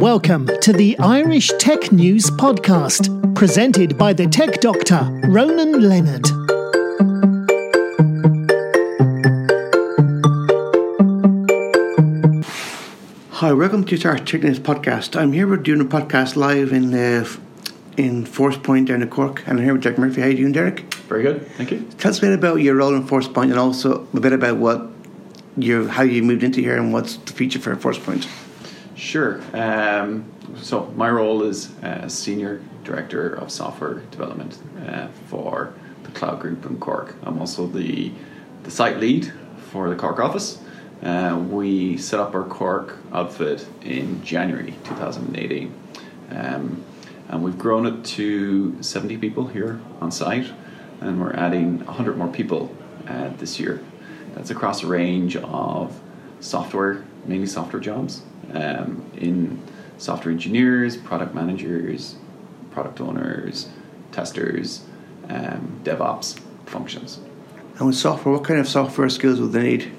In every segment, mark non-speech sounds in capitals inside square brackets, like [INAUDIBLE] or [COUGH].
Welcome to the Irish Tech News Podcast, presented by the tech doctor, Ronan Leonard. Hi, welcome to our Tech News Podcast. I'm here, we're doing a podcast live in uh, in Forcepoint down in Cork, and I'm here with Derek Murphy. How are you doing, Derek? Very good, thank you. Tell us a bit about your role in Forcepoint and also a bit about what you how you moved into here and what's the future for Forcepoint. Sure. Um, so my role is uh, senior director of software development uh, for the Cloud Group in Cork. I'm also the the site lead for the Cork office. Uh, we set up our Cork outfit in January 2018, um, and we've grown it to 70 people here on site, and we're adding 100 more people uh, this year. That's across a range of software, mainly software jobs, um, in software engineers, product managers, product owners, testers, um, DevOps functions. And with software, what kind of software skills would they need?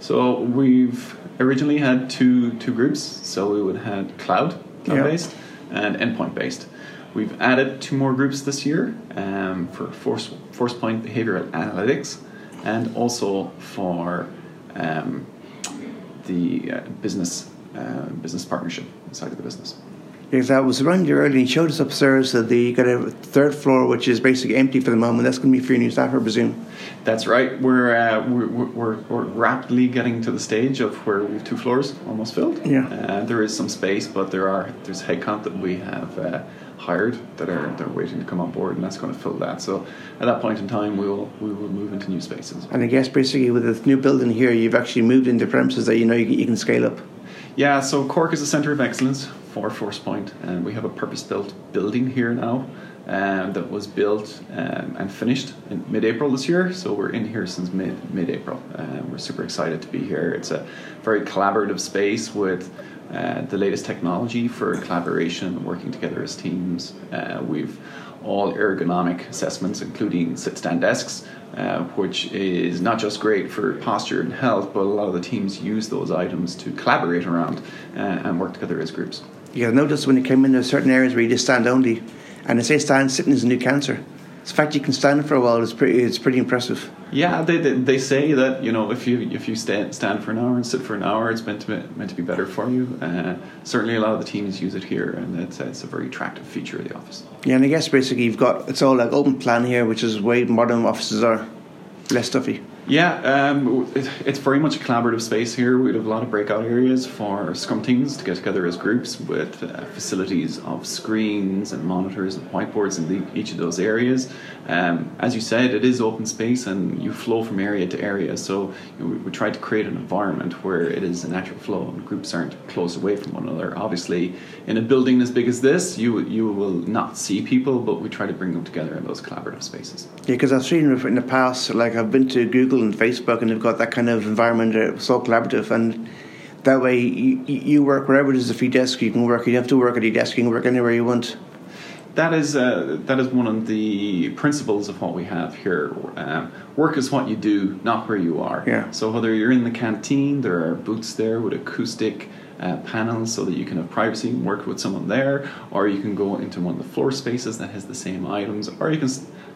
So we've originally had two two groups. So we would have cloud cloud Yeah. based and endpoint based. We've added two more groups this year um, for force Forcepoint behavioral analytics and also for um, the uh, business uh, business partnership side of the business. Because I was around here earlier and you showed us upstairs that they got a third floor which is basically empty for the moment. That's going to be for your new staff, I presume. That's right. We're, uh, we're, we're, we're rapidly getting to the stage of where we have two floors almost filled. Yeah. Uh, there is some space, but there are there's headcount that we have uh, hired that are that are waiting to come on board, and that's going to fill that. So at that point in time, we will we will move into new spaces. And I guess basically with this new building here, you've actually moved into premises that you know you, you can scale up. Yeah. So Cork is a centre of excellence for Forcepoint, and we have a purpose-built building here now. Um, that was built um, and finished in mid-April this year. So we're in here since mid mid-April. Um, we're super excited to be here. It's a very collaborative space with uh, the latest technology for collaboration, working together as teams. Uh, we've all ergonomic assessments, including sit-stand desks, uh, which is not just great for posture and health, but a lot of the teams use those items to collaborate around uh, and work together as groups. You got notice when you came into certain areas where you just stand only, and they say stand sitting is a new cancer. The fact you can stand for a while is pretty it's pretty impressive. Yeah, they, they, they say that you know if you if you stand stand for an hour and sit for an hour, it's meant to be, meant to be better for you. Uh, certainly, a lot of the teams use it here, and it's it's a very attractive feature of the office. Yeah, and I guess basically you've got it's all like open plan here, which is the way modern offices are, less stuffy. Yeah, um, it, it's very much a collaborative space here. We have a lot of breakout areas for scrum teams to get together as groups with uh, facilities of screens and monitors and whiteboards in the, each of those areas. Um, as you said, it is open space and you flow from area to area. So you know, we, we try to create an environment where it is a natural flow and groups aren't close away from one another. Obviously, in a building as big as this, you you will not see people, but we try to bring them together in those collaborative spaces. Yeah, because I've seen in the past, like I've been to Google and Facebook, and they've got that kind of environment that's so collaborative, and that way you, you work wherever there's a free desk, you can work. You don't have to work at your desk; you can work anywhere you want. That is uh, that is one of the principles of what we have here. Um, work is what you do, not where you are. Yeah. So whether you're in the canteen, there are booths there with acoustic uh, panels so that you can have privacy and work with someone there, or you can go into one of the floor spaces that has the same items, or you can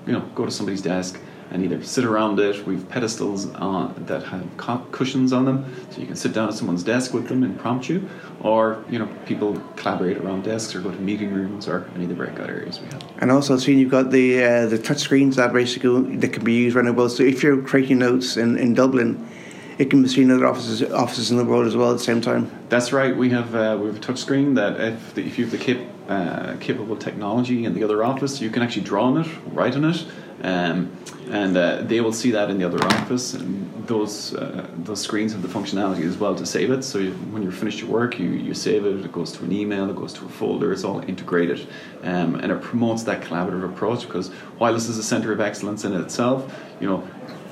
you know go to somebody's desk and either sit around it. We've pedestals that have co- cushions on them, so you can sit down at someone's desk with them impromptu, or you know people collaborate around desks or go to meeting rooms or any of the breakout areas we have. And also, I've seen you've got the uh, the touch screens that basically that can be used around the world. So if you're creating notes in, in Dublin, it can be seen in other offices offices in the world as well at the same time. That's right. We have uh, we have a touch screen that if the, if you have the cap, uh, capable technology in the other office, you can actually draw on it, write on it, um, and uh, they will see that in the other office. And those uh, those screens have the functionality as well to save it. So you, when you're finished your work, you, you save it. It goes to an email. It goes to a folder. It's all integrated, um, and it promotes that collaborative approach. Because while this is a center of excellence in itself, you know.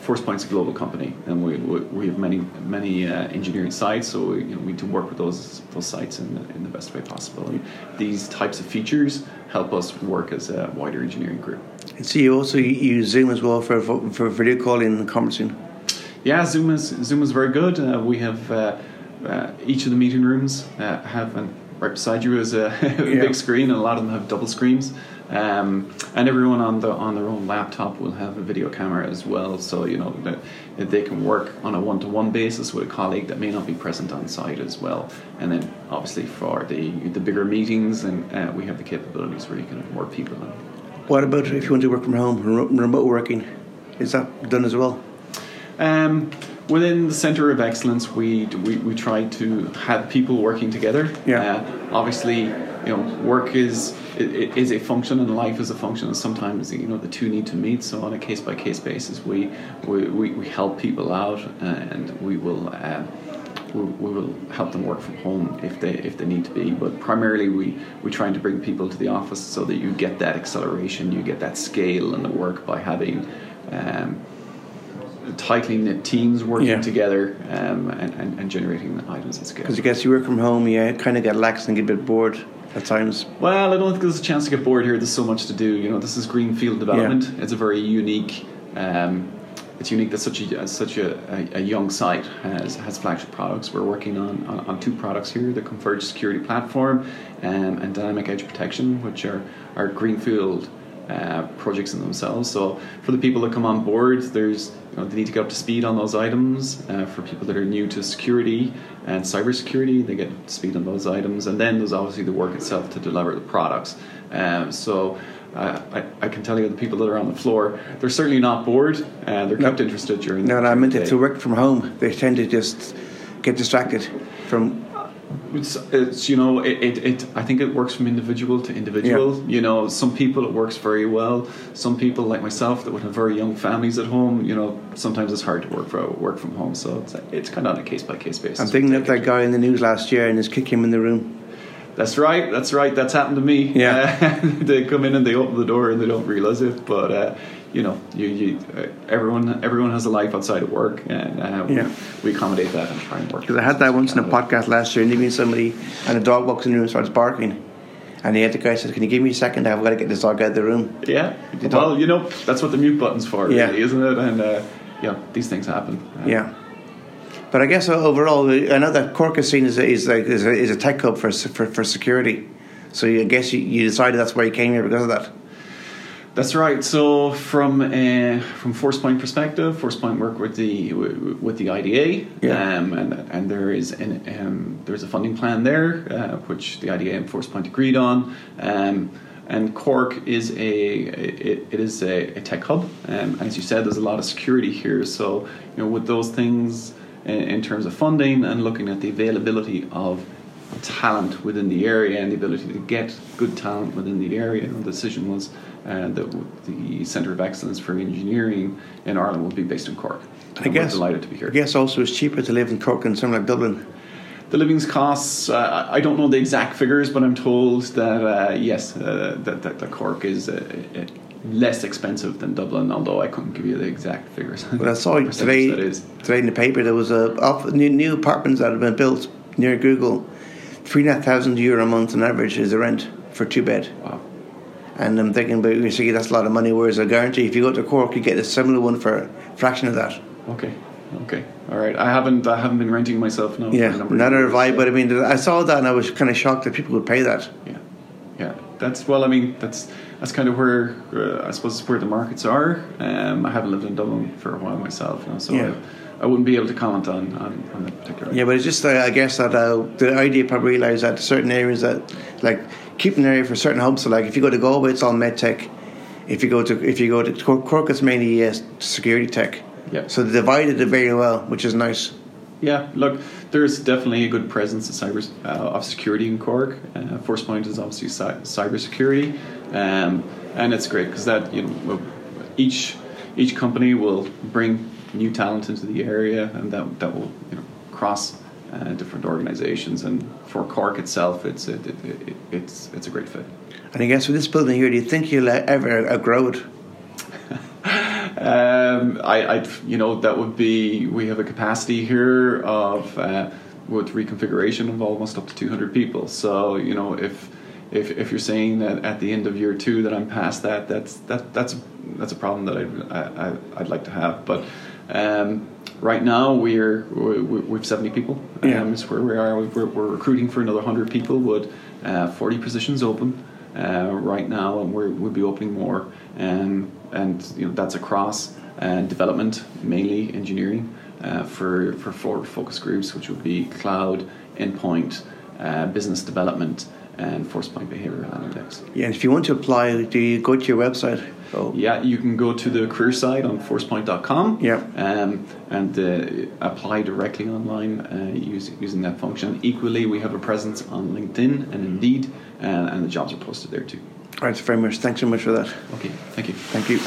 Forcepoint's a global company, and we, we, we have many many uh, engineering sites, so we, you know, we do work with those those sites in the, in the best way possible. And these types of features help us work as a wider engineering group. And see, you also use Zoom as well for for video calling and conferencing. Yeah, Zoom is Zoom is very good. Uh, we have uh, uh, each of the meeting rooms uh, have an right beside you is [LAUGHS] a, Yeah. big screen, and a lot of them have double screens. Um, and everyone on the on their own laptop will have a video camera as well, so you know that that they can work on a one-to-one basis with a colleague that may not be present on site as well. And then obviously for the the bigger meetings, and uh, we have the capabilities where you can have more people. In. What about if you want to work from home, remote working? Is that done as well? Um, within the Centre of Excellence, we, we we try to have people working together. Yeah. Uh, obviously, you know, work is i- i- is a function and life is a function, and sometimes you know the two need to meet. So on a case by case basis, we, we we we help people out, and we will. Uh, we, we will help them work from home if they if they need to be. But primarily, we we trying to bring people to the office so that you get that acceleration, you get that scale in the work by having. Um, tightly knit teams working Yeah. together um, and, and, and generating items at scale. Because I guess you work from home, you kind of get lax and get a bit bored at times. Well, I don't think there's a chance to get bored here. There's so much to do. You know, this is greenfield development. It's a very unique. Um, it's unique that such a such a, a, a young site has has flagship products. We're working on, on, on two products here: the Converged Security Platform um, and Dynamic Edge Protection, which are are greenfield uh, projects in themselves. So for the people that come on board, there's you know, they need to get up to speed on those items. Uh, for people that are new to security and cybersecurity, they get speed on those items. And then there's obviously the work itself to deliver the products. Um, so. Uh, I, I can tell you the people that are on the floor, they're certainly not bored. Uh, they're kept interested during. The No, no, I meant the it day. work from home. They tend to just get distracted from. It's, it's you know it, it, it I think it works from individual to individual. You know, some people it works very well. Some people like myself that would have very young families at home. You know, sometimes it's hard to work for work from home. So it's it's kind of on a case by case basis. I'm thinking of that guy in the news last year and his kick him in the room. That's right. That's right. That's happened to me. Yeah. Uh, [LAUGHS] they come in and they open the door and they don't realize it. But uh, you know, you, you uh, everyone everyone has a life outside of work, and uh, we, Yeah. we accommodate that and try and work. Because I had that once in a podcast last year, and even somebody and a dog walks in the room and starts barking. And the other guy says, Can you give me a second? I've got to get this dog out of the room. Yeah. Well, you know, that's what the mute button's for, Yeah. really, isn't it? And uh, yeah, these things happen. Uh, Yeah. But I guess overall, I know that Cork is seen as a, is like is a, is a tech hub for, for for security. So I guess you, you decided that's why you came here because of that. That's right. So from uh, from Forcepoint perspective, Forcepoint work with the with the IDA, Yeah. um, and and there is an, um, there's a funding plan there, uh, which the IDA and Forcepoint agreed on. Um, and Cork is a it, it is a, a tech hub, um, and as you said, there's a lot of security here. So you know, with those things in, in terms of funding and looking at the availability of talent within the area and the ability to get good talent within the area. And the decision was uh, that the Centre of Excellence for Engineering in Ireland will be based in Cork. I And guess we're delighted to be here. I guess also it's cheaper to live in Cork than somewhere like Dublin. The living costs, uh, I don't know the exact figures, but I'm told that uh, yes, uh, that, that, that Cork is uh, uh, less expensive than Dublin, although I couldn't give you the exact figures. Well, I saw [LAUGHS] today That is. today in the paper there was a new, new apartments that have been built near Google. Three and a half thousand euro a month on average is the rent for two bed. Wow. And I'm thinking, but you see, that's a lot of money. Whereas I guarantee, if you go to Cork, you get a similar one for a fraction of that. Okay. Okay. All right. I haven't. I haven't been renting myself now. Yeah, a neither have I. But I mean, I saw that and I was kind of shocked that people would pay that. Yeah, yeah. That's well. I mean, that's that's kind of where uh, I suppose where the markets are. Um, I haven't lived in Dublin for a while myself, you know, so Yeah. I, I wouldn't be able to comment on on, on that particular. Yeah, but it's just uh, I guess that uh, the IDA probably realised that certain areas that like keep an area for certain hubs. So like if you go to Galway, it's all medtech. If you go to if you go to Cork, Cork it's mainly uh, security tech. Yeah. So they divided it very well, which is nice. Yeah, look, there's definitely a good presence of cyber uh, of security in Cork. Uh, Forcepoint is obviously cy- cybersecurity, um, and it's great because that you know each each company will bring new talent into the area, and that that will you know cross uh, different organisations. And for Cork itself, it's it, it, it, it's it's a great fit. And I guess with this building here, do you think you'll ever outgrow it? Um, I, I, you know, that would be. We have a capacity here of uh, with reconfiguration of almost up to 200 people. So you know, if if, if you're saying that at the end of year two that I'm past that, that's that that's that's a problem that I'd, I, I, I'd like to have. But um, right now we're we, we have 70 people. Yeah. Um, is where we are. We're, we're recruiting for another 100 people with uh, 40 positions open uh, right now, and we're, we'll be opening more. Um, and you know that's across uh, development, mainly engineering, uh, for for four focus groups, which would be cloud, endpoint, uh, business development, and Forcepoint behavioral analytics. Yeah, and if you want to apply, do you go to your website? Oh, Yeah, you can go to the career site on forcepoint.com Yeah. um, and uh, apply directly online uh, using, using that function. Equally, we have a presence on LinkedIn and Indeed, uh, and the jobs are posted there too. All right, very much. Thanks so much for that. Okay, thank you. Thank you.